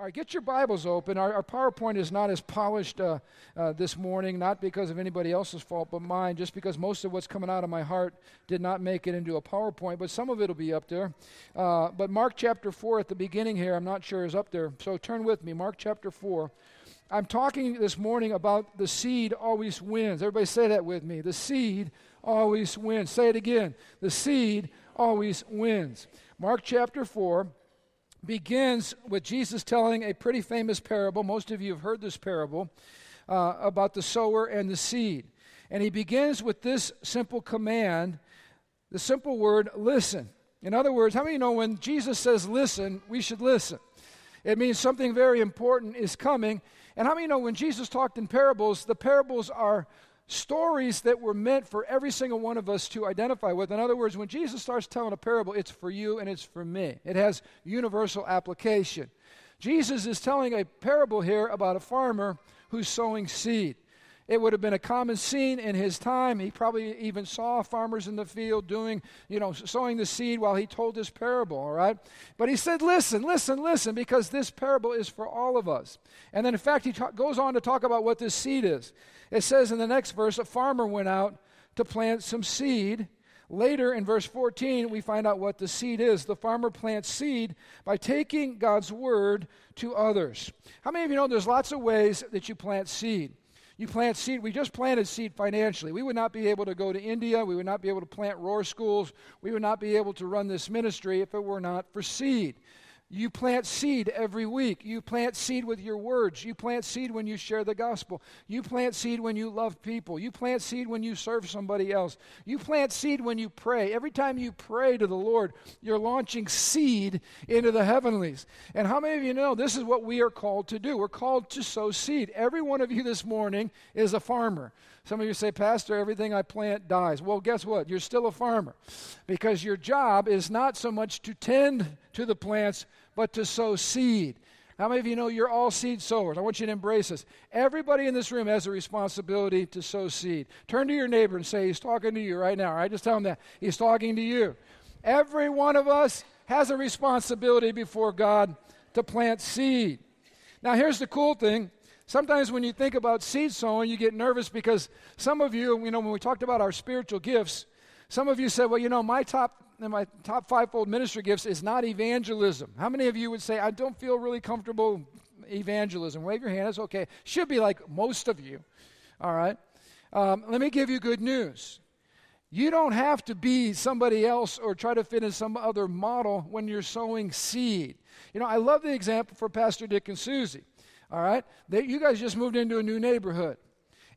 All right, get your Bibles open. Our, our PowerPoint is not as polished uh, uh, this morning, not because of anybody else's fault but mine, just because most of what's coming out of my heart did not make it into a PowerPoint, but some of it will be up there. Uh, but Mark chapter 4 at the beginning here, I'm not sure is up there. So turn with me, Mark chapter 4. I'm talking this morning about the seed always wins. Everybody say that with me. The seed always wins. Say it again. The seed always wins. Mark chapter 4 begins with Jesus telling a pretty famous parable. Most of you have heard this parable uh, about the sower and the seed. And he begins with this simple command the simple word, listen. In other words, how many know when Jesus says listen, we should listen? It means something very important is coming. And how many know when Jesus talked in parables, the parables are stories that were meant for every single one of us to identify with. In other words, when Jesus starts telling a parable, it's for you and it's for me, it has universal application. Jesus is telling a parable here about a farmer who's sowing seed. It would have been a common scene in his time. He probably even saw farmers in the field doing, you know, sowing the seed while he told this parable, all right? But he said, listen, listen, listen, because this parable is for all of us. And then, in fact, he ta- goes on to talk about what this seed is. It says in the next verse, a farmer went out to plant some seed. Later in verse 14, we find out what the seed is. The farmer plants seed by taking God's word to others. How many of you know there's lots of ways that you plant seed? You plant seed. We just planted seed financially. We would not be able to go to India. We would not be able to plant roar schools. We would not be able to run this ministry if it were not for seed. You plant seed every week. You plant seed with your words. You plant seed when you share the gospel. You plant seed when you love people. You plant seed when you serve somebody else. You plant seed when you pray. Every time you pray to the Lord, you're launching seed into the heavenlies. And how many of you know this is what we are called to do? We're called to sow seed. Every one of you this morning is a farmer. Some of you say, Pastor, everything I plant dies. Well, guess what? You're still a farmer because your job is not so much to tend to the plants but to sow seed. How many of you know you're all seed sowers? I want you to embrace this. Everybody in this room has a responsibility to sow seed. Turn to your neighbor and say, He's talking to you right now. All right, just tell him that. He's talking to you. Every one of us has a responsibility before God to plant seed. Now, here's the cool thing. Sometimes when you think about seed sowing, you get nervous because some of you, you know, when we talked about our spiritual gifts, some of you said, well, you know, my top my top fivefold ministry gifts is not evangelism. How many of you would say, I don't feel really comfortable evangelism? Wave your hand. It's okay. Should be like most of you. All right. Um, let me give you good news. You don't have to be somebody else or try to fit in some other model when you're sowing seed. You know, I love the example for Pastor Dick and Susie. All right? They, you guys just moved into a new neighborhood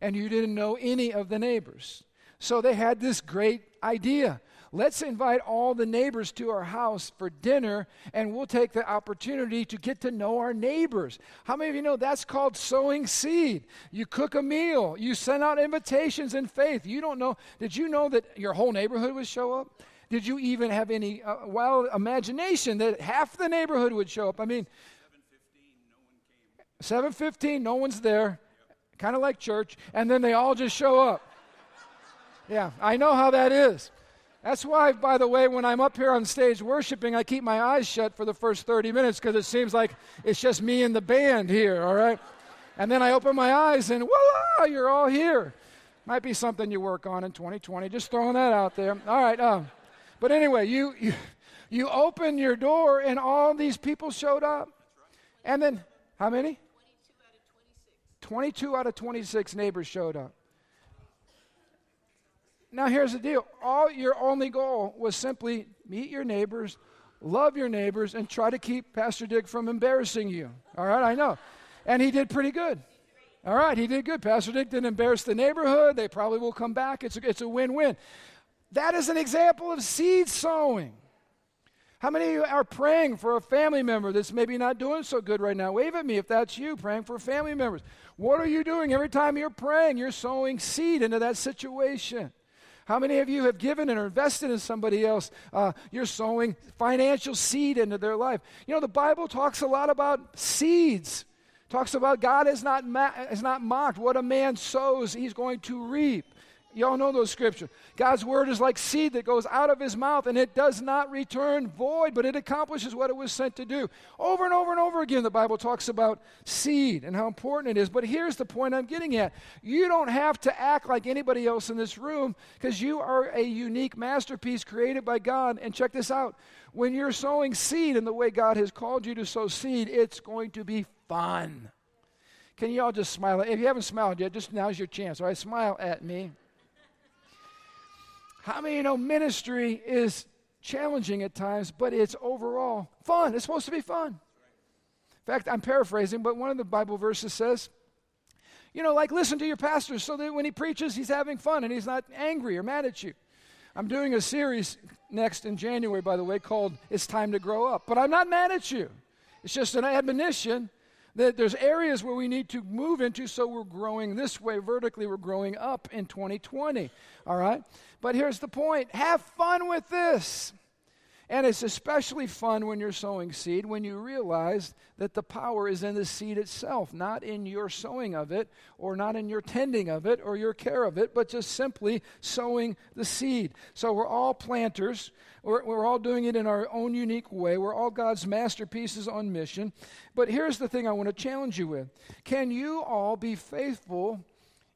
and you didn't know any of the neighbors. So they had this great idea. Let's invite all the neighbors to our house for dinner, and we'll take the opportunity to get to know our neighbors. How many of you know that's called sowing seed? You cook a meal, you send out invitations in faith. You don't know, did you know that your whole neighborhood would show up? Did you even have any uh, wild imagination that half the neighborhood would show up? I mean, 7:15, no one came. Seven fifteen, no one's there. Kind of like church, and then they all just show up. Yeah, I know how that is. That's why, by the way, when I'm up here on stage worshiping, I keep my eyes shut for the first 30 minutes because it seems like it's just me and the band here, all right? And then I open my eyes and voila, you're all here. Might be something you work on in 2020. Just throwing that out there. All right. Um, but anyway, you, you, you open your door and all these people showed up. And then, how many? 22 out of 26 neighbors showed up. Now, here's the deal all your only goal was simply meet your neighbors, love your neighbors, and try to keep Pastor Dick from embarrassing you. All right, I know. And he did pretty good. All right, he did good. Pastor Dick didn't embarrass the neighborhood. They probably will come back. It's a, it's a win win. That is an example of seed sowing. How many of you are praying for a family member that's maybe not doing so good right now? Wave at me if that's you, praying for family members. What are you doing every time you're praying? You're sowing seed into that situation. How many of you have given and invested in somebody else? Uh, you're sowing financial seed into their life. You know, the Bible talks a lot about seeds. Talks about God is not, ma- is not mocked. What a man sows, he's going to reap. Y'all know those scriptures. God's word is like seed that goes out of his mouth and it does not return void, but it accomplishes what it was sent to do. Over and over and over again, the Bible talks about seed and how important it is. But here's the point I'm getting at you don't have to act like anybody else in this room because you are a unique masterpiece created by God. And check this out when you're sowing seed in the way God has called you to sow seed, it's going to be fun. Can you all just smile? If you haven't smiled yet, just now's your chance. All right, smile at me. How many you know ministry is challenging at times, but it's overall fun? It's supposed to be fun. In fact, I'm paraphrasing, but one of the Bible verses says, you know, like listen to your pastor so that when he preaches, he's having fun and he's not angry or mad at you. I'm doing a series next in January, by the way, called It's Time to Grow Up. But I'm not mad at you. It's just an admonition that there's areas where we need to move into so we're growing this way vertically we're growing up in 2020 all right but here's the point have fun with this and it's especially fun when you're sowing seed when you realize that the power is in the seed itself, not in your sowing of it, or not in your tending of it, or your care of it, but just simply sowing the seed. So we're all planters. We're, we're all doing it in our own unique way. We're all God's masterpieces on mission. But here's the thing I want to challenge you with Can you all be faithful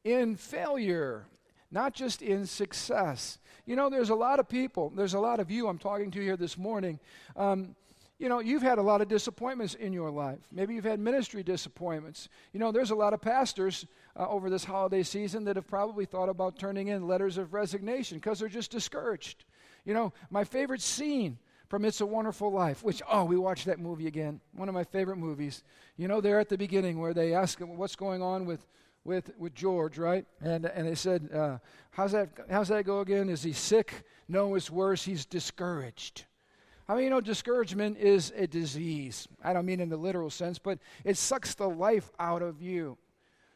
in failure? Not just in success. You know, there's a lot of people, there's a lot of you I'm talking to here this morning. Um, you know, you've had a lot of disappointments in your life. Maybe you've had ministry disappointments. You know, there's a lot of pastors uh, over this holiday season that have probably thought about turning in letters of resignation because they're just discouraged. You know, my favorite scene from It's a Wonderful Life, which, oh, we watched that movie again. One of my favorite movies. You know, there at the beginning where they ask what's going on with with, with George, right? And, and they said, uh, how's, that, how's that go again? Is he sick? No, it's worse. He's discouraged. I mean, you know, discouragement is a disease. I don't mean in the literal sense, but it sucks the life out of you.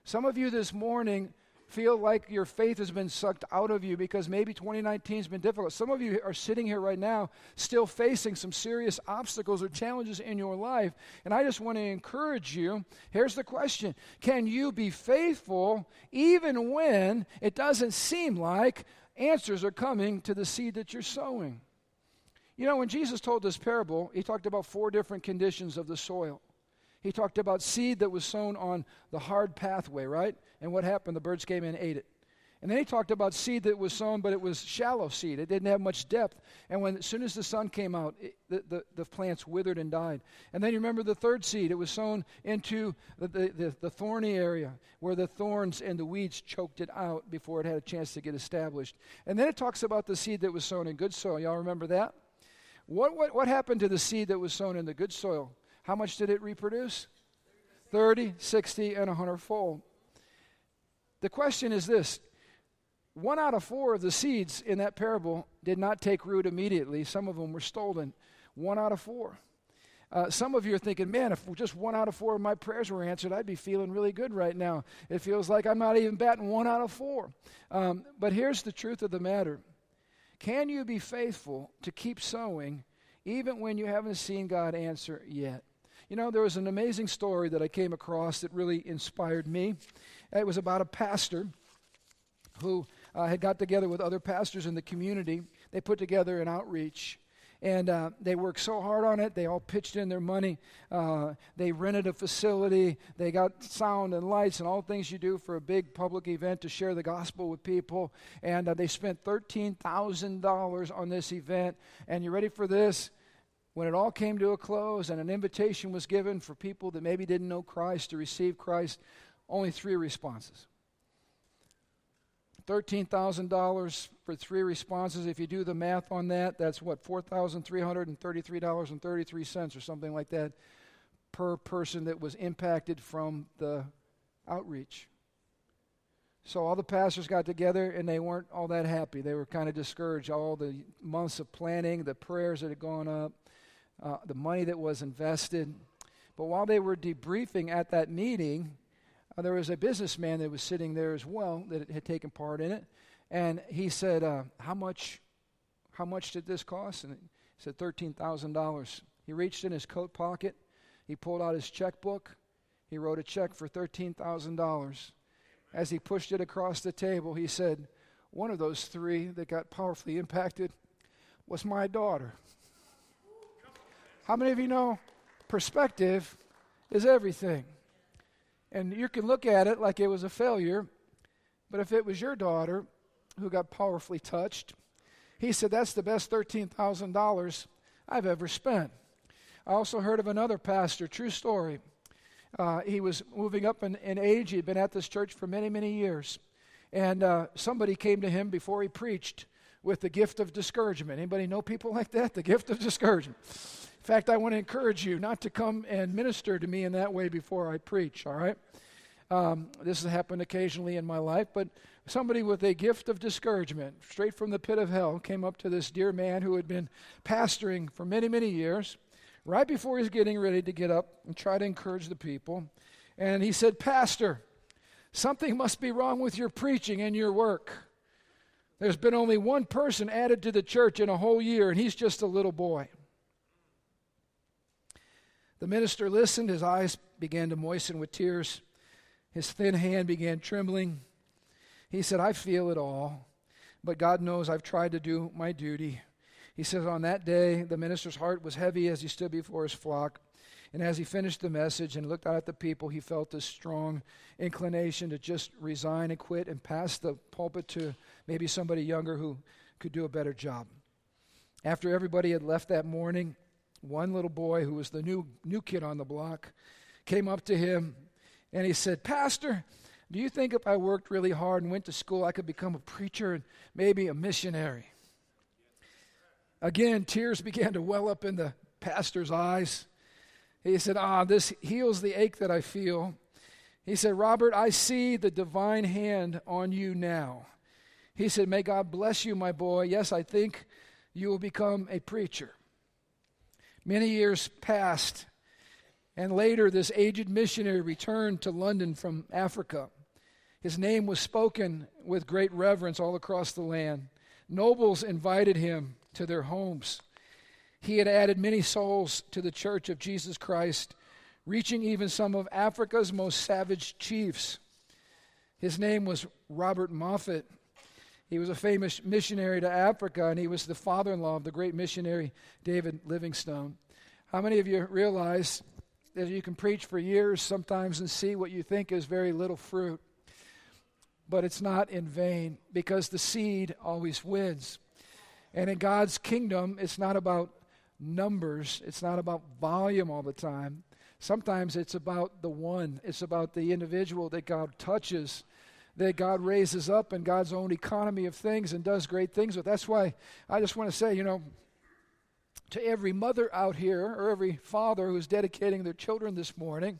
Some of you this morning feel like your faith has been sucked out of you because maybe 2019 has been difficult. Some of you are sitting here right now still facing some serious obstacles or challenges in your life. And I just want to encourage you. Here's the question Can you be faithful even when it doesn't seem like answers are coming to the seed that you're sowing? You know, when Jesus told this parable, he talked about four different conditions of the soil. He talked about seed that was sown on the hard pathway, right? And what happened? The birds came in and ate it. And then he talked about seed that was sown, but it was shallow seed. It didn't have much depth. And when as soon as the sun came out, it, the, the, the, plants withered and died. And then you remember the third seed. It was sown into the, the, the thorny area where the thorns and the weeds choked it out before it had a chance to get established. And then it talks about the seed that was sown in good soil. Y'all remember that? What, what, what happened to the seed that was sown in the good soil? How much did it reproduce? 30, 60, and 100 fold. The question is this one out of four of the seeds in that parable did not take root immediately. Some of them were stolen. One out of four. Uh, some of you are thinking, man, if just one out of four of my prayers were answered, I'd be feeling really good right now. It feels like I'm not even batting one out of four. Um, but here's the truth of the matter Can you be faithful to keep sowing even when you haven't seen God answer yet? You know, there was an amazing story that I came across that really inspired me. It was about a pastor who uh, had got together with other pastors in the community. They put together an outreach. And uh, they worked so hard on it. They all pitched in their money. Uh, they rented a facility. They got sound and lights and all things you do for a big public event to share the gospel with people. And uh, they spent $13,000 on this event. And you ready for this? When it all came to a close and an invitation was given for people that maybe didn't know Christ to receive Christ, only three responses. $13,000 for three responses. If you do the math on that, that's what, $4,333.33 or something like that per person that was impacted from the outreach. So all the pastors got together and they weren't all that happy. They were kind of discouraged. All the months of planning, the prayers that had gone up uh, the money that was invested. But while they were debriefing at that meeting, uh, there was a businessman that was sitting there as well that had taken part in it. And he said, uh, How much how much did this cost? And he said, $13,000. He reached in his coat pocket, he pulled out his checkbook, he wrote a check for $13,000. As he pushed it across the table, he said, one of those three that got powerfully impacted was my daughter. How many of you know perspective is everything? And you can look at it like it was a failure, but if it was your daughter who got powerfully touched, he said, That's the best $13,000 I've ever spent. I also heard of another pastor, true story. Uh, he was moving up in, in, age. He had been at this church for many, many years. And uh, somebody came to him before he preached with the gift of discouragement. Anybody know people like that? The gift of discouragement. Fact, I want to encourage you not to come and minister to me in that way before I preach, all right? Um, this has happened occasionally in my life, but somebody with a gift of discouragement, straight from the pit of hell, came up to this dear man who had been pastoring for many, many years, right before he's getting ready to get up and try to encourage the people. And he said, Pastor, something must be wrong with your preaching and your work. There's been only one person added to the church in a whole year, and he's just a little boy. The minister listened, his eyes began to moisten with tears, his thin hand began trembling. He said, I feel it all, but God knows I've tried to do my duty. He says, On that day, the minister's heart was heavy as he stood before his flock. And as he finished the message and looked out at the people, he felt this strong inclination to just resign and quit and pass the pulpit to maybe somebody younger who could do a better job. After everybody had left that morning, one little boy who was the new, new kid on the block came up to him and he said, Pastor, do you think if I worked really hard and went to school, I could become a preacher and maybe a missionary? Again, tears began to well up in the pastor's eyes. He said, Ah, this heals the ache that I feel. He said, Robert, I see the divine hand on you now. He said, May God bless you, my boy. Yes, I think you will become a preacher. Many years passed, and later this aged missionary returned to London from Africa. His name was spoken with great reverence all across the land. Nobles invited him to their homes. He had added many souls to the church of Jesus Christ, reaching even some of Africa's most savage chiefs. His name was Robert Moffat. He was a famous missionary to Africa, and he was the father in law of the great missionary David Livingstone. How many of you realize that you can preach for years sometimes and see what you think is very little fruit? but it's not in vain because the seed always wins. And in God's kingdom, it's not about numbers, it's not about volume all the time. Sometimes it's about the one, it's about the individual that God touches, that God raises up in God's own economy of things and does great things with. That's why I just want to say, you know, to every mother out here or every father who's dedicating their children this morning,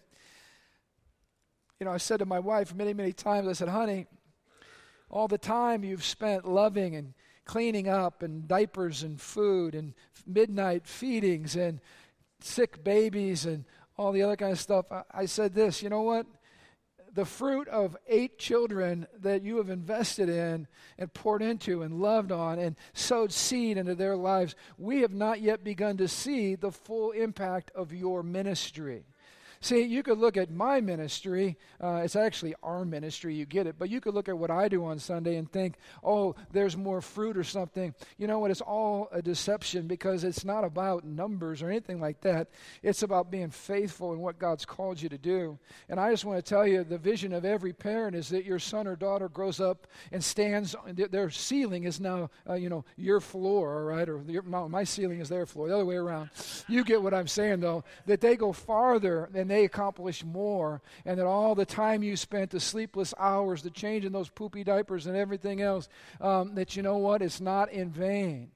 you know, I said to my wife many, many times, I said, honey, all the time you've spent loving and cleaning up and diapers and food and midnight feedings and sick babies and all the other kind of stuff. I, said this, you know what? The fruit of eight children that you have invested in and poured into and loved on and sowed seed into their lives, we have not yet begun to see the full impact of your ministry. See, you could look at my ministry. Uh, it's actually our ministry, you get it. But you could look at what I do on Sunday and think, oh, there's more fruit or something. You know what? It's all a deception because it's not about numbers or anything like that. It's about being faithful in what God's called you to do. And I just want to tell you the vision of every parent is that your son or daughter grows up and stands, their ceiling is now, uh, you know, your floor, all right? Or your, my ceiling is their floor, the other way around. You get what I'm saying, though, that they go farther and they accomplish more, and that all the time you spent, the sleepless hours, the changing those poopy diapers and everything else, um, that you know what? It's not in vain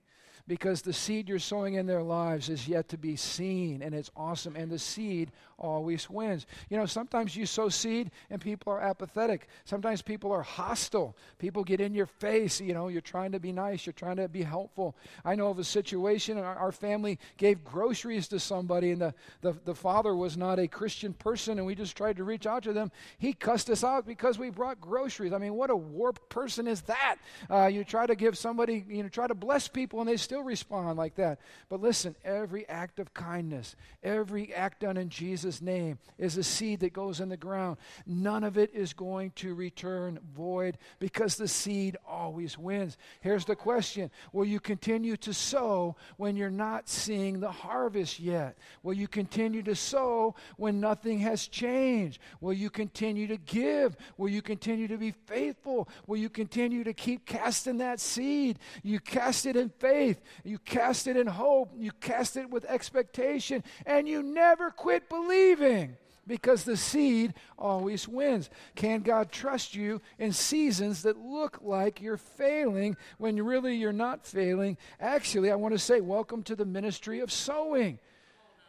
because the seed you're sowing in their lives is yet to be seen, and it's awesome. And the seed always wins. You know, sometimes you sow seed and people are apathetic. Sometimes people are hostile. People get in your face. You know, you're trying to be nice, you're trying to be helpful. I know of a situation, our, our family gave groceries to somebody, and the, the, the father was not a Christian person, and we just tried to reach out to them. He cussed us out because we brought groceries. I mean, what a warped person is that? Uh, you try to give somebody, you know, try to bless people, and they still still respond like that. But listen, every act of kindness, every act done in Jesus' name is a seed that goes in the ground. None of it is going to return void because the seed always wins. Here's the question Will you continue to sow when you're not seeing the harvest yet? Will you continue to sow when nothing has changed? Will you continue to give? Will you continue to be faithful? Will you continue to keep casting that seed? You cast it in faith, you cast it in hope, you cast it with expectation, and you never quit believing because the seed always wins. Can God trust you in seasons that look like you're failing when really you're not failing? Actually, I want to say, welcome to the ministry of sowing.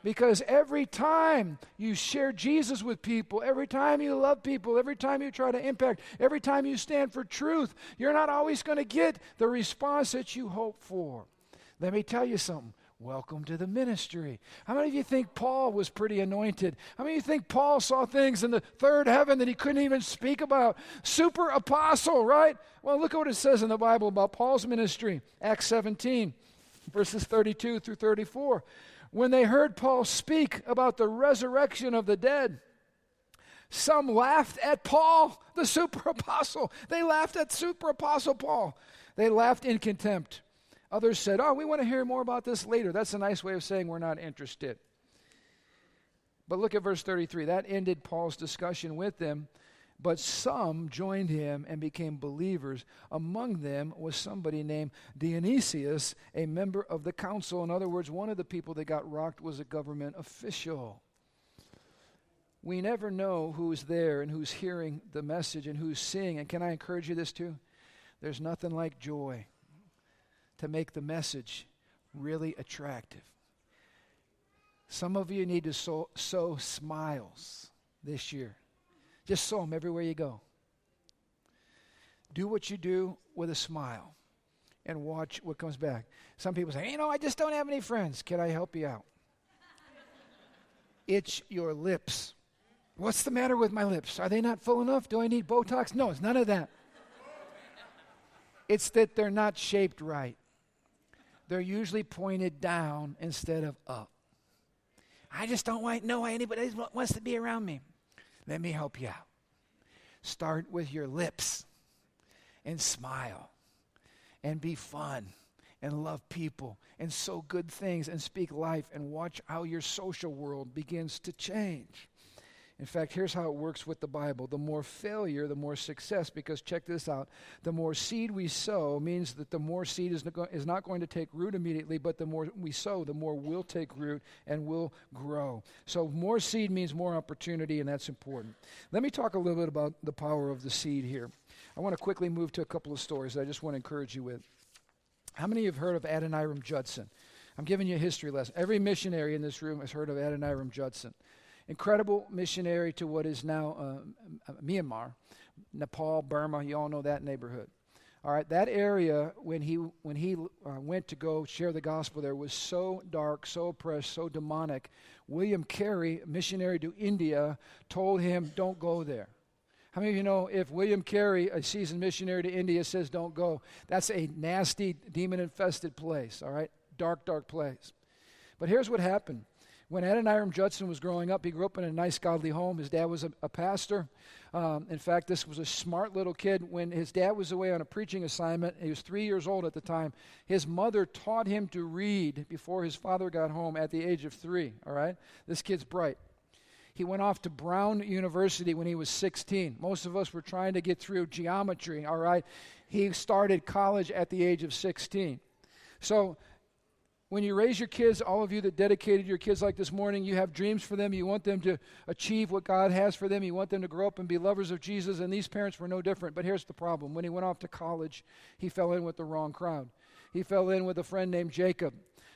Because every time you share Jesus with people, every time you love people, every time you try to impact, every time you stand for truth, you're not always going to get the response that you hope for. Let me tell you something. Welcome to the ministry. How many of you think Paul was pretty anointed? How many of you think Paul saw things in the third heaven that he couldn't even speak about? Super apostle, right? Well, look at what it says in the Bible about Paul's ministry. Acts 17, verses 32 through 34 when they heard Paul speak about the resurrection of the dead, some laughed at Paul, the super apostle. They laughed at super apostle Paul. They laughed in contempt. Others said, Oh, we want to hear more about this later. That's a nice way of saying we're not interested. But look at verse 33. That ended Paul's discussion with them. But some joined him and became believers. Among them was somebody named Dionysius, a member of the council. In other words, one of the people that got rocked was a government official. We never know who's there and who's hearing the message and who's seeing. And can I encourage you this too? There's nothing like joy to make the message really attractive. Some of you need to sow, sow smiles this year. Just sow them everywhere you go. Do what you do with a smile and watch what comes back. Some people say, you know, I just don't have any friends. Can I help you out? Itch your lips. What's the matter with my lips? Are they not full enough? Do I need Botox? No, it's none of that. It's that they're not shaped right. They're usually pointed down instead of up. I just don't want know anybody wants to be around me. Let me help you out. Start with your lips and smile and be fun and love people and sow good things and speak life and watch how your social world begins to change. In fact, here's how it works with the Bible the more failure, the more success, because check this out. The more seed we sow means that the more seed is, is not going to take root immediately, but the more we sow, the more will take root and will grow. So, more seed means more opportunity, and that's important. Let me talk a little bit about the power of the seed here. I want to quickly move to a couple of stories that I just want to encourage you with. How many of you have heard of Adoniram Judson? I'm giving you a history lesson. Every missionary in this room has heard of Adoniram Judson incredible missionary to what is now uh, Myanmar, Nepal, Burma. You all know that neighborhood. All right, that area when he when he uh, went to go share the gospel there was so dark, so oppressed, so demonic. William Carey, missionary to India, told him, "Don't go there." How many of you know if William Carey, a seasoned missionary to India, says don't go, that's a nasty, demon infested place, all right? Dark, dark place. But here's what happened when Adoniram Judson was growing up, he grew up in a nice, godly home. His dad was a, a pastor. Um, in fact, this was a smart little kid. When his dad was away on a preaching assignment, he was three years old at the time. His mother taught him to read before his father got home at the age of three. All right? This kid's bright. He went off to Brown University when he was 16. Most of us were trying to get through geometry, all right? He started college at the age of 16. So when you raise your kids, all of you that dedicated your kids like this morning, you have dreams for them. You want them to achieve what God has for them. You want them to grow up and be lovers of Jesus. And these parents were no different. But here's the problem when he went off to college, he fell in with the wrong crowd. He fell in with a friend named Jacob.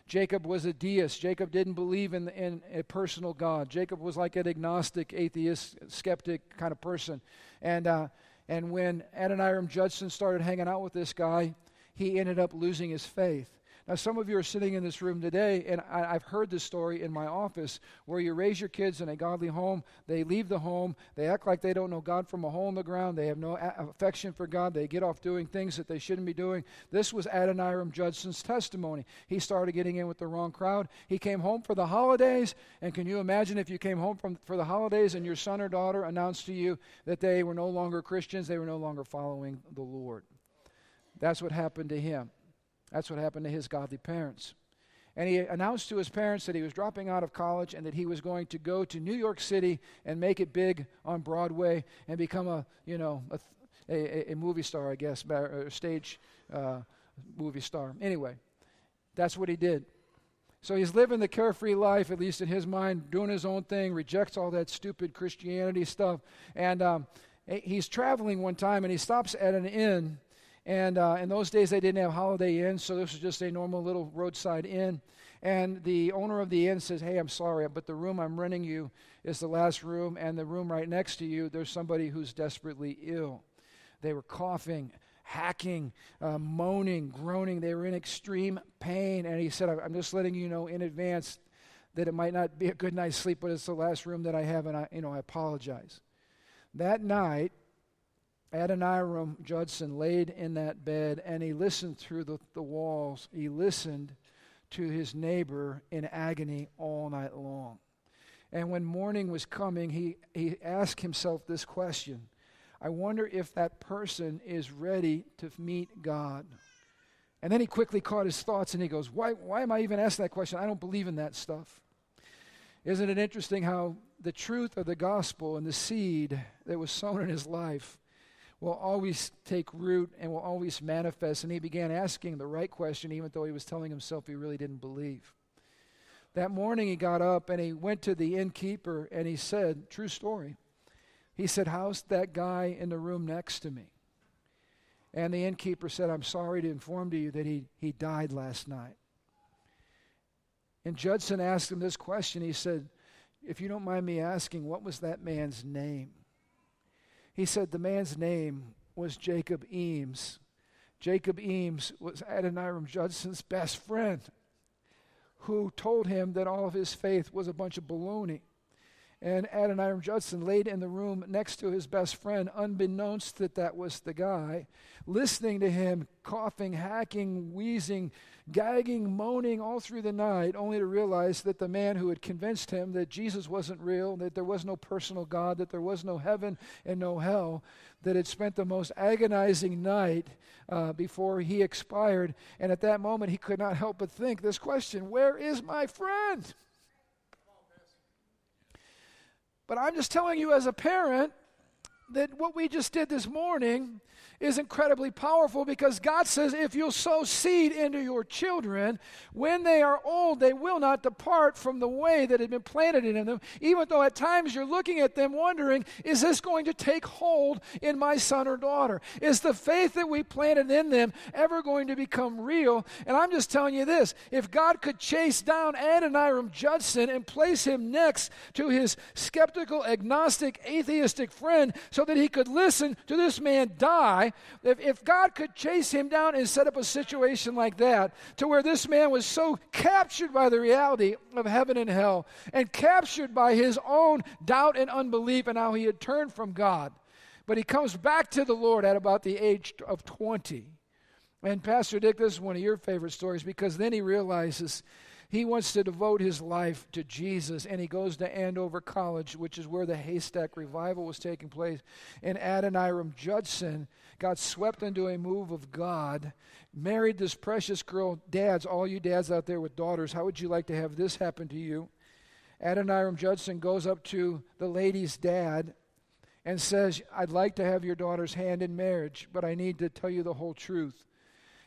Jacob was a deist. Jacob didn't believe in, in a personal God. Jacob was like an agnostic, atheist, skeptic kind of person. And, uh, and when Adoniram Judson started hanging out with this guy, he ended up losing his faith. Now, some of you are sitting in this room today, and I, have heard this story in my office where you raise your kids in a godly home, they leave the home, they act like they don't know God from a hole in the ground, they have no a- affection for God, they get off doing things that they shouldn't be doing. This was Adoniram Judson's testimony. He started getting in with the wrong crowd. He came home for the holidays, and can you imagine if you came home from, for the holidays and your son or daughter announced to you that they were no longer Christians, they were no longer following the Lord? That's what happened to him. That's what happened to his godly parents. And he announced to his parents that he was dropping out of college and that he was going to go to New York City and make it big on Broadway and become a, you know, a, a, a movie star, I guess, a stage uh, movie star. Anyway, that's what he did. So he's living the carefree life, at least in his mind, doing his own thing, rejects all that stupid Christianity stuff. And um, he's traveling one time and he stops at an inn and uh, in those days, they didn't have Holiday Inn, so this was just a normal little roadside inn. And the owner of the inn says, Hey, I'm sorry, but the room I'm renting you is the last room, and the room right next to you, there's somebody who's desperately ill. They were coughing, hacking, uh, moaning, groaning. They were in extreme pain. And he said, I'm just letting you know in advance that it might not be a good night's sleep, but it's the last room that I have, and I, you know, I apologize. That night, Adoniram Judson laid in that bed and he listened through the, the walls. He listened to his neighbor in agony all night long. And when morning was coming, he, he asked himself this question I wonder if that person is ready to meet God. And then he quickly caught his thoughts and he goes, Why, why am I even asking that question? I don't believe in that stuff. Isn't it interesting how the truth of the gospel and the seed that was sown in his life will always take root and will always manifest. And he began asking the right question, even though he was telling himself he really didn't believe. That morning he got up and he went to the innkeeper and he said, True story. He said, How's that guy in the room next to me? And the innkeeper said, I'm sorry to inform to you that he, he died last night. And Judson asked him this question. He said, If you don't mind me asking, what was that man's name? He said the man's name was Jacob Eames. Jacob Eames was Adoniram Judson's best friend who told him that all of his faith was a bunch of baloney. And Adoniram Judson laid in the room next to his best friend, unbeknownst that that was the guy, listening to him coughing, hacking, wheezing, gagging, moaning all through the night, only to realize that the man who had convinced him that Jesus wasn't real, that there was no personal God, that there was no heaven and no hell, that had spent the most agonizing night uh, before he expired. And at that moment, he could not help but think this question Where is my friend? But I'm just telling you as a parent that what we just did this morning is incredibly powerful because God says if you'll sow seed into your children, when they are old, they will not depart from the way that had been planted in them, even though at times you're looking at them wondering, is this going to take hold in my son or daughter? Is the faith that we planted in them ever going to become real? And I'm just telling you this if God could chase down Adoniram Judson and place him next to his skeptical, agnostic, atheistic friend so that he could listen to this man die if, if God could chase him down and set up a situation like that, to where this man was so captured by the reality of heaven and hell, and captured by his own doubt and unbelief and how he had turned from God. But he comes back to the Lord at about the age of 20. And Pastor Dick, this is one of your favorite stories because then he realizes he wants to devote his life to Jesus, and he goes to Andover College, which is where the Haystack Revival was taking place. And Adoniram Judson got swept into a move of God, married this precious girl. Dads, all you dads out there with daughters, how would you like to have this happen to you? Adoniram Judson goes up to the lady's dad and says, I'd like to have your daughter's hand in marriage, but I need to tell you the whole truth.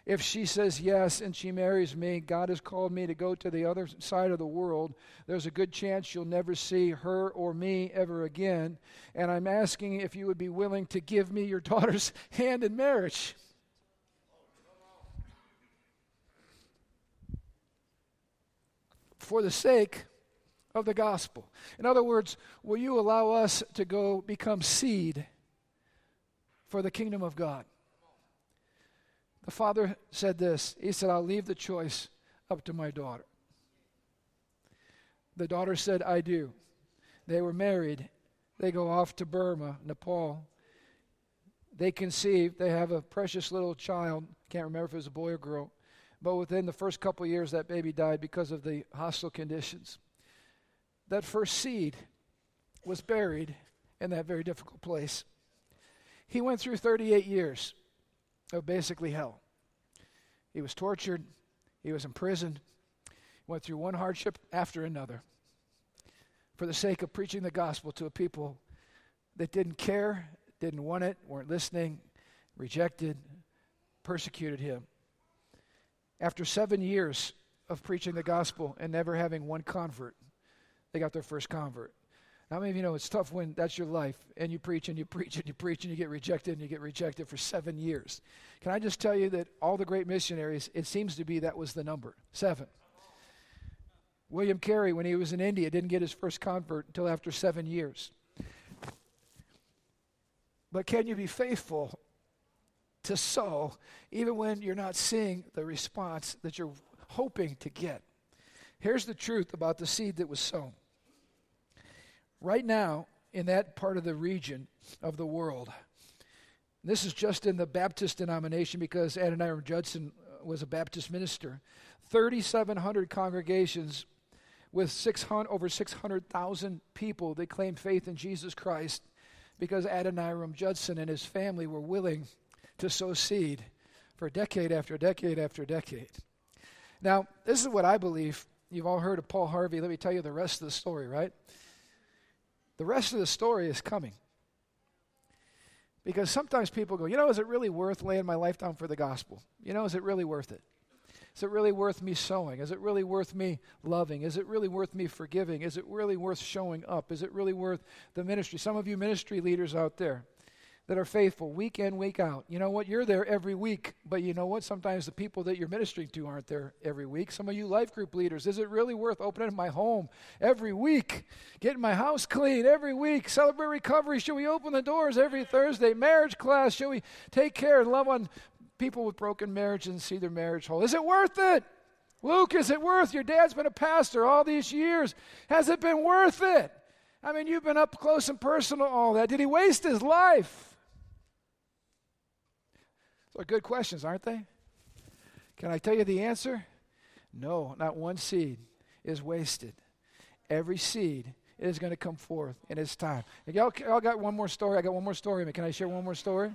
If she says yes and she marries me, God has called me to go to the other side of the world. There's a good chance you'll never see her or me ever again. And I'm asking if you would be willing to give me your daughter's hand in marriage. For the sake of the gospel. In other words, will you allow us to go become seed for the kingdom of God? The father said this He said, I'll leave the choice up to my daughter. The daughter said, I do. They were married. They go off to Burma, Nepal. They conceive. They have a precious little child. Can't remember if it was a boy or girl. But within the first couple years, that baby died because of the hostile conditions. That first seed was buried in that very difficult place. He went through 38 years of basically hell. He was tortured, he was imprisoned, went through one hardship after another for the sake of preaching the gospel to a people that didn't care, didn't want it, weren't listening, rejected, persecuted him. After seven years of preaching the gospel and never having one convert, they got their first convert. How many of you know it's tough when that's your life and you preach and you preach and you preach and you get rejected and you get rejected for seven years? Can I just tell you that all the great missionaries, it seems to be that was the number seven. William Carey, when he was in India, didn't get his first convert until after seven years. But can you be faithful to sow even when you're not seeing the response that you're hoping to get? Here's the truth about the seed that was sown right now in that part of the region of the world. This is just in the Baptist denomination because Adoniram Judson uh, was a Baptist minister. 3,700 congregations with 600, over 600,000 people that claimed faith in Jesus Christ because Adoniram Judson and his family were willing to sow seed for decade after decade after decade. Now, this is what I believe. You've all heard of Paul Harvey. Let me tell you the rest of the story, right? The rest of the story is coming. Because sometimes people go, you know, is it really worth laying my life down for the gospel? You know, is it really worth it? Is it really worth me sowing? Is it really worth me loving? Is it really worth me forgiving? Is it really worth showing up? Is it really worth the ministry? Some of you ministry leaders out there, that are faithful week in, week out. You know what? You're there every week, but you know what? Sometimes the people that you're ministering to aren't there every week. Some of you life group leaders, is it really worth opening my home every week? Getting my house clean every week? Celebrate recovery. Should we open the doors every Thursday? Marriage class. Should we take care and love on people with broken marriage and see their marriage whole? Is it worth it? Luke, is it worth? Your dad's been a pastor all these years. Has it been worth it? I mean, you've been up close and personal all that. Did he waste his life? Those are good questions, aren't they? Can I tell you the answer? No, not one seed is wasted. Every seed is going to come forth in its time. Y'all, y'all got one more story? I got one more story. Can I share one more story?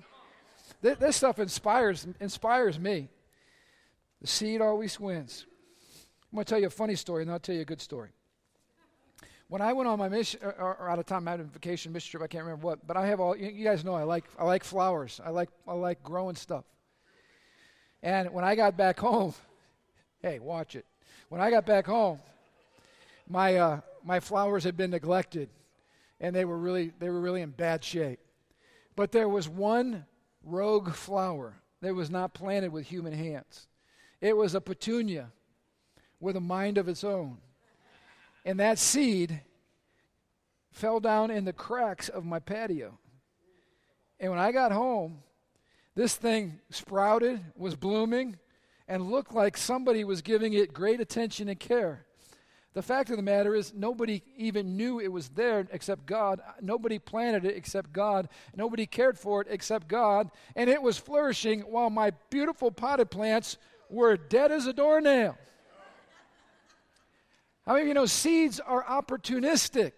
This, this stuff inspires, inspires me. The seed always wins. I'm going to tell you a funny story, and I'll tell you a good story. When I went on my mission, or, or out of time, had a vacation mission trip. I can't remember what, but I have all. You, you guys know I like I like flowers. I like I like growing stuff. And when I got back home, hey, watch it. When I got back home, my uh, my flowers had been neglected, and they were really they were really in bad shape. But there was one rogue flower that was not planted with human hands. It was a petunia with a mind of its own. And that seed fell down in the cracks of my patio. And when I got home, this thing sprouted, was blooming, and looked like somebody was giving it great attention and care. The fact of the matter is, nobody even knew it was there except God. Nobody planted it except God. Nobody cared for it except God. And it was flourishing while my beautiful potted plants were dead as a doornail. How many of you know seeds are opportunistic?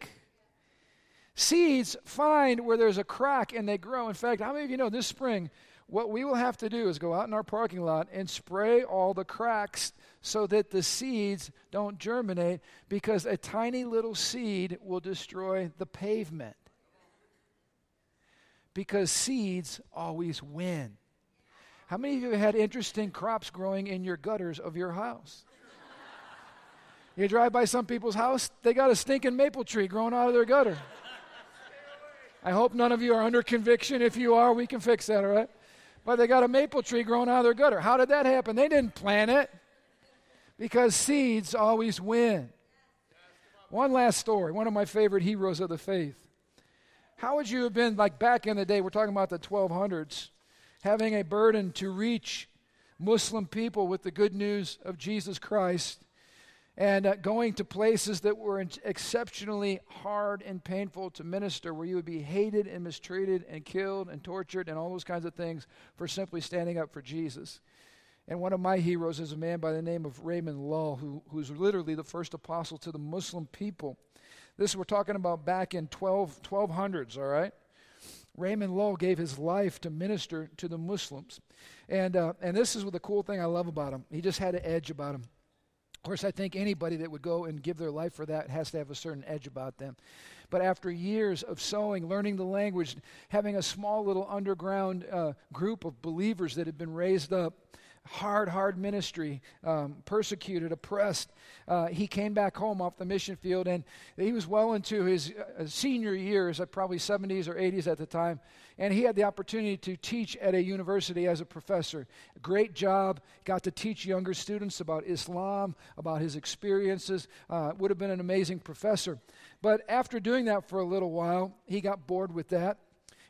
Seeds find where there's a crack and they grow. In fact, how many of you know this spring, what we will have to do is go out in our parking lot and spray all the cracks so that the seeds don't germinate because a tiny little seed will destroy the pavement. Because seeds always win. How many of you had interesting crops growing in your gutters of your house? You drive by some people's house, they got a stinking maple tree growing out of their gutter. I hope none of you are under conviction. If you are, we can fix that, all right? But they got a maple tree growing out of their gutter. How did that happen? They didn't plant it because seeds always win. One last story, one of my favorite heroes of the faith. How would you have been like back in the day? We're talking about the 1200s, having a burden to reach Muslim people with the good news of Jesus Christ and uh, going to places that were exceptionally hard and painful to minister, where you would be hated and mistreated and killed and tortured and all those kinds of things for simply standing up for Jesus. And one of my heroes is a man by the name of Raymond Lull, who, who's literally the first apostle to the Muslim people. This we're talking about back in 12, 1200s, all right? Raymond Lull gave his life to minister to the Muslims. And, uh, and this is the cool thing I love about him. He just had an edge about him. Of course, I think anybody that would go and give their life for that has to have a certain edge about them. But after years of sowing, learning the language, having a small little underground uh, group of believers that had been raised up, hard, hard ministry, um, persecuted, oppressed. Uh, he came back home off the mission field, and he was well into his uh, senior years, at probably 70s or 80s at the time. And he had the opportunity to teach at a university as a professor. Great job. Got to teach younger students about Islam, about his experiences. Uh, would have been an amazing professor. But after doing that for a little while, he got bored with that.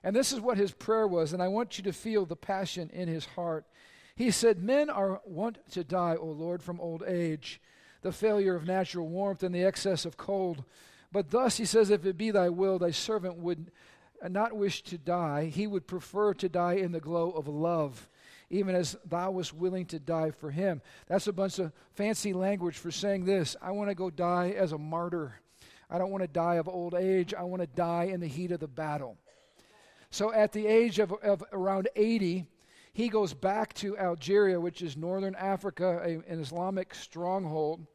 And this is what his prayer was, and I want you to feel the passion in his heart. He said, Men are wont to die, O Lord, from old age, the failure of natural warmth, and the excess of cold. But thus, he says, If it be thy will, thy servant would not wish to die. He would prefer to die in the glow of love, even as thou wast willing to die for him. That's a bunch of fancy language for saying this I want to go die as a martyr. I don't want to die of old age. I want to die in the heat of the battle. So at the age of, of around 80, he goes back to Algeria, which is northern Africa, a, an Islamic stronghold.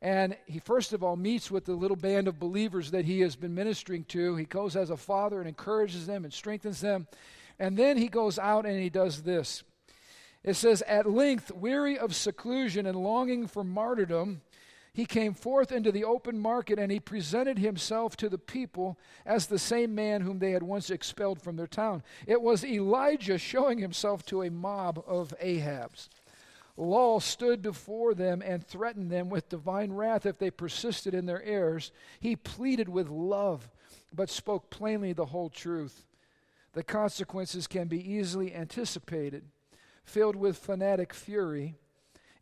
And he first of all meets with the little band of believers that he has been ministering to. He goes as a father and encourages them and strengthens them. And then he goes out and he does this. It says, At length, weary of seclusion and longing for martyrdom, he came forth into the open market and he presented himself to the people as the same man whom they had once expelled from their town. It was Elijah showing himself to a mob of Ahabs. Lull stood before them and threatened them with divine wrath if they persisted in their errors. He pleaded with love, but spoke plainly the whole truth. The consequences can be easily anticipated. Filled with fanatic fury,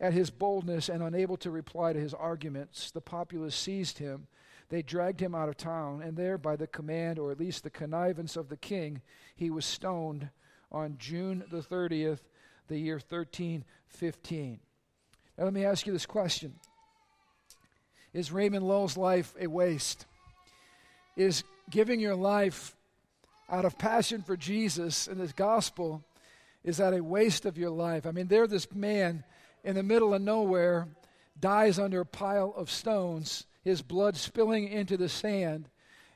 at his boldness and unable to reply to his arguments, the populace seized him. They dragged him out of town, and there, by the command or at least the connivance of the king, he was stoned on June the 30th, the year 1315. Now, let me ask you this question Is Raymond Lull's life a waste? Is giving your life out of passion for Jesus and his gospel, is that a waste of your life? I mean, there, this man in the middle of nowhere dies under a pile of stones, his blood spilling into the sand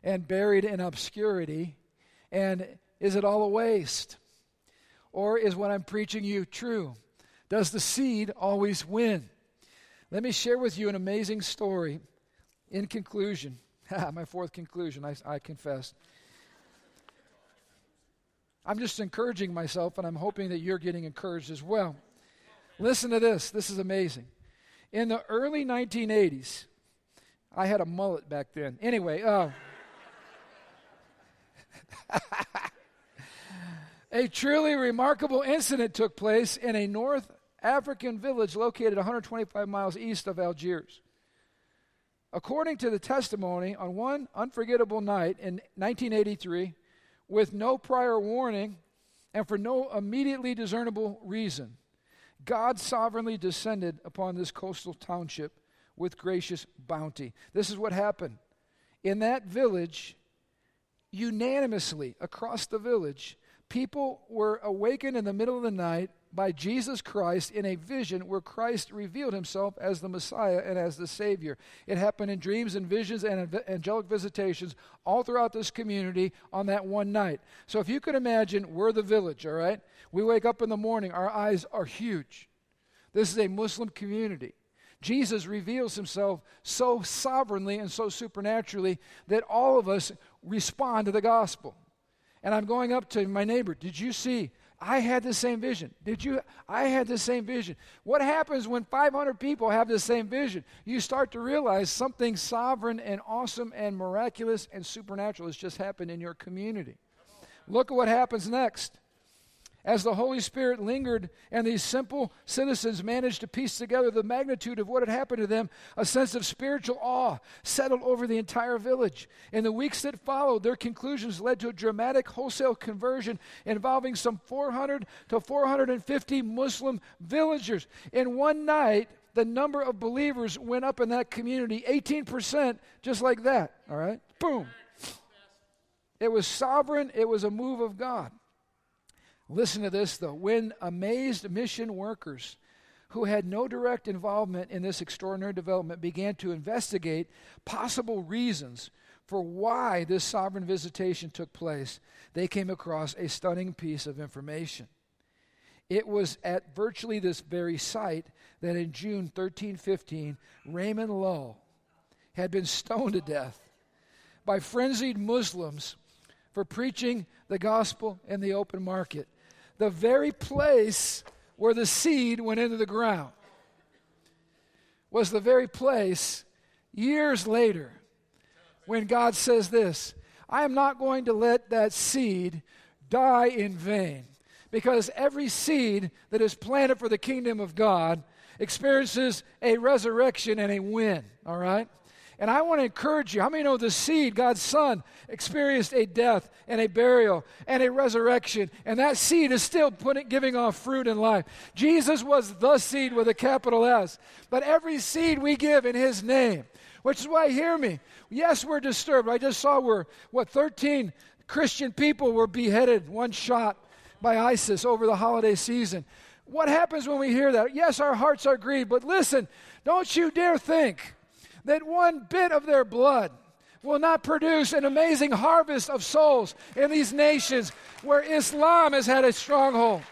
and buried in obscurity. And is it all a waste? Or is what I'm preaching you true? Does the seed always win? Let me share with you an amazing story in conclusion. Ah, my fourth conclusion, I, I confess. I'm just encouraging myself, and I'm hoping that you're getting encouraged as well. Listen to this. This is amazing. In the early 1980s, I had a mullet back then. Anyway, uh, a truly remarkable incident took place in a North African village located 125 miles east of Algiers. According to the testimony, on one unforgettable night in 1983, with no prior warning and for no immediately discernible reason, God sovereignly descended upon this coastal township with gracious bounty. This is what happened. In that village, unanimously across the village, people were awakened in the middle of the night by Jesus Christ in a vision where Christ revealed himself as the Messiah and as the Savior. It happened in dreams and visions and angelic visitations all throughout this community on that one night. So if you could imagine, we're the village, all right? We wake up in the morning, our eyes are huge. This is a Muslim community. Jesus reveals himself so sovereignly and so supernaturally that all of us respond to the gospel. And I'm going up to my neighbor, Did you see I had the same vision. Did you? I had the same vision. What happens when 500 people have the same vision? You start to realize something sovereign and awesome and miraculous and supernatural has just happened in your community. Look at what happens next. As the Holy Spirit lingered and these simple citizens managed to piece together the magnitude of what had happened to them, a sense of spiritual awe settled over the entire village. In the weeks that followed, their conclusions led to a dramatic wholesale conversion involving some 400 to 450 Muslim villagers. In one night, the number of believers went up in that community 18%, just like that. All right? Boom. It was sovereign, it was a move of God. Listen to this, though. When amazed mission workers who had no direct involvement in this extraordinary development began to investigate possible reasons for why this sovereign visitation took place, they came across a stunning piece of information. It was at virtually this very site that in June 1315, Raymond Lull had been stoned to death by frenzied Muslims for preaching the gospel in the open market the very place where the seed went into the ground was the very place years later when God says this I am not going to let that seed die in vain. Because every seed that is planted for the kingdom of God experiences a resurrection and a win, all right? And I want to encourage you. How many know the seed, God's Son, experienced a death and a burial and a resurrection, and that seed is still putting, giving off fruit in life? Jesus was the seed with a capital S. But every seed we give in His name, which is why, hear me. Yes, we're disturbed. I just saw where, what, 13 Christian people were beheaded, one shot by ISIS over the holiday season. What happens when we hear that? Yes, our hearts are grieved, but listen, don't you dare think that one bit of their blood will not produce an amazing harvest of souls in these nations where Islam has had a stronghold.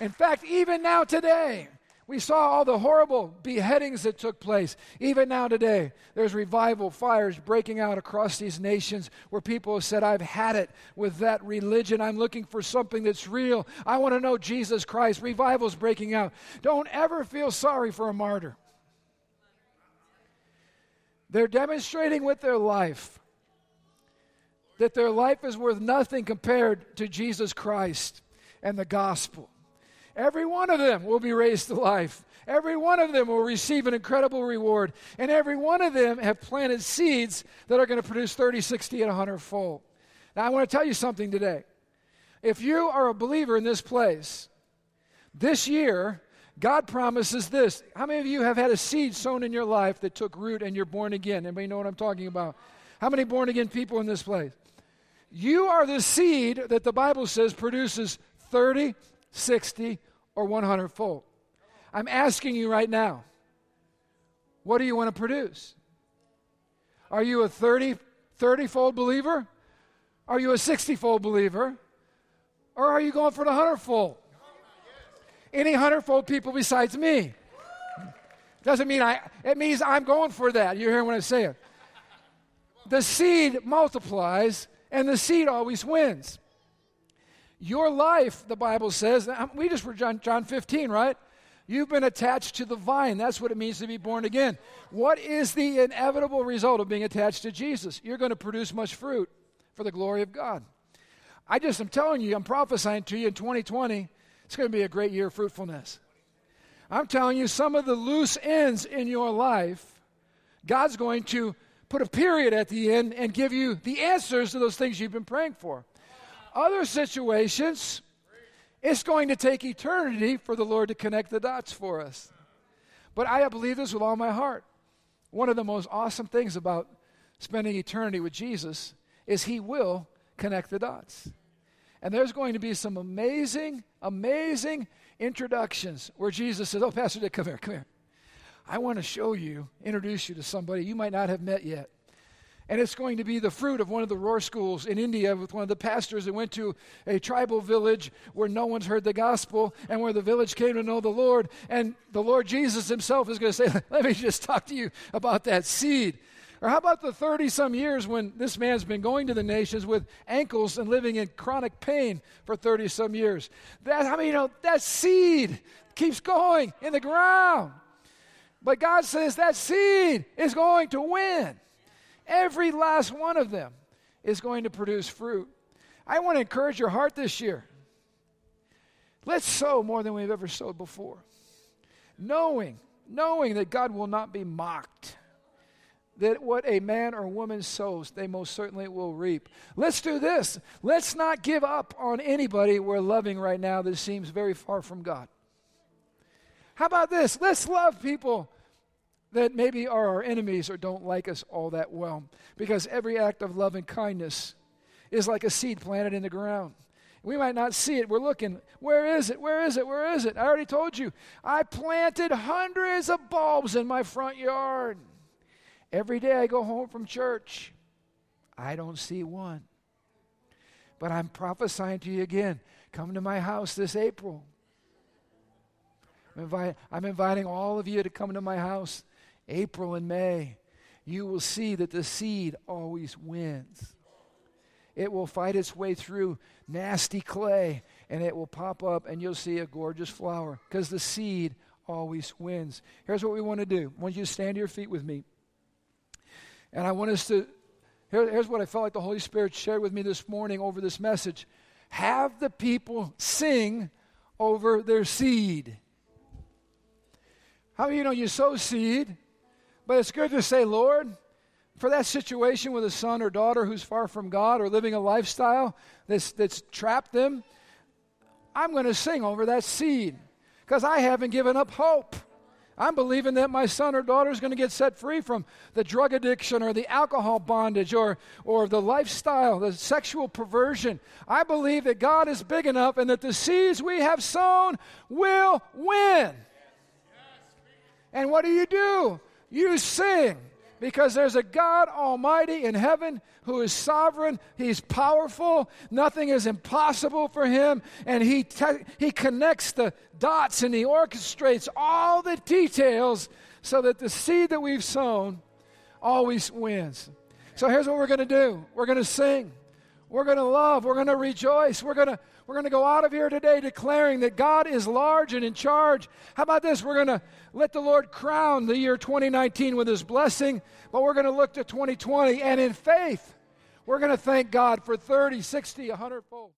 In fact, even now today, we saw all the horrible beheadings that took place. Even now today, there's revival fires breaking out across these nations where people have said, I've had it with that religion. I'm looking for something that's real. I want to know Jesus Christ. Revival's breaking out. Don't ever feel sorry for a martyr. They're demonstrating with their life that their life is worth nothing compared to Jesus Christ and the gospel. Every one of them will be raised to life. Every one of them will receive an incredible reward. And every one of them have planted seeds that are going to produce 30, 60, and 100 fold. Now, I want to tell you something today. If you are a believer in this place, this year, God promises this. How many of you have had a seed sown in your life that took root and you're born again? Anybody know what I'm talking about? How many born again people in this place? You are the seed that the Bible says produces 30, 60, or 100 fold. I'm asking you right now, what do you want to produce? Are you a 30, 30 fold believer? Are you a 60 fold believer? Or are you going for the 100 fold? Any hundredfold people besides me. Doesn't mean I, it means I'm going for that. You hear what I'm saying? The seed multiplies and the seed always wins. Your life, the Bible says, we just were John, John 15, right? You've been attached to the vine. That's what it means to be born again. What is the inevitable result of being attached to Jesus? You're going to produce much fruit for the glory of God. I just am telling you, I'm prophesying to you in 2020 it's going to be a great year of fruitfulness. I'm telling you, some of the loose ends in your life, God's going to put a period at the end and give you the answers to those things you've been praying for. Other situations, it's going to take eternity for the Lord to connect the dots for us. But I believe this with all my heart. One of the most awesome things about spending eternity with Jesus is He will connect the dots. And there's going to be some amazing, amazing introductions where Jesus says, Oh, Pastor Dick, come here, come here. I want to show you, introduce you to somebody you might not have met yet. And it's going to be the fruit of one of the Roar schools in India with one of the pastors that went to a tribal village where no one's heard the gospel and where the village came to know the Lord. And the Lord Jesus himself is going to say, Let me just talk to you about that seed or how about the 30 some years when this man's been going to the nations with ankles and living in chronic pain for 30 some years? That, I mean, you know, that seed keeps going in the ground. But God says that seed is going to win. Every last one of them is going to produce fruit. I want to encourage your heart this year. Let's sow more than we've ever sowed before. Knowing, knowing that God will not be mocked. That what a man or woman sows, they most certainly will reap. Let's do this. Let's not give up on anybody we're loving right now that seems very far from God. How about this? Let's love people that maybe are our enemies or don't like us all that well. Because every act of love and kindness is like a seed planted in the ground. We might not see it. We're looking, where is it? Where is it? Where is it? I already told you. I planted hundreds of bulbs in my front yard. Every day I go home from church, I don't see one. But I'm prophesying to you again. Come to my house this April. I'm, invite, I'm inviting all of you to come to my house April and May. You will see that the seed always wins. It will fight its way through nasty clay and it will pop up and you'll see a gorgeous flower because the seed always wins. Here's what we want to do. I want you to stand to your feet with me. And I want us to, here, here's what I felt like the Holy Spirit shared with me this morning over this message. Have the people sing over their seed. How you know you sow seed, but it's good to say, Lord, for that situation with a son or daughter who's far from God or living a lifestyle that's, that's trapped them, I'm going to sing over that seed because I haven't given up hope. I'm believing that my son or daughter is going to get set free from the drug addiction or the alcohol bondage or, or the lifestyle, the sexual perversion. I believe that God is big enough and that the seeds we have sown will win. And what do you do? You sing because there's a God Almighty in heaven who is sovereign. He's powerful. Nothing is impossible for him. And he, te- he connects the dots and he orchestrates all the details so that the seed that we've sown always wins. So here's what we're going to do we're going to sing, we're going to love, we're going to rejoice, we're going to we're going to go out of here today declaring that God is large and in charge. How about this? We're going to let the Lord crown the year 2019 with his blessing, but we're going to look to 2020 and in faith, we're going to thank God for 30, 60, 100 fold.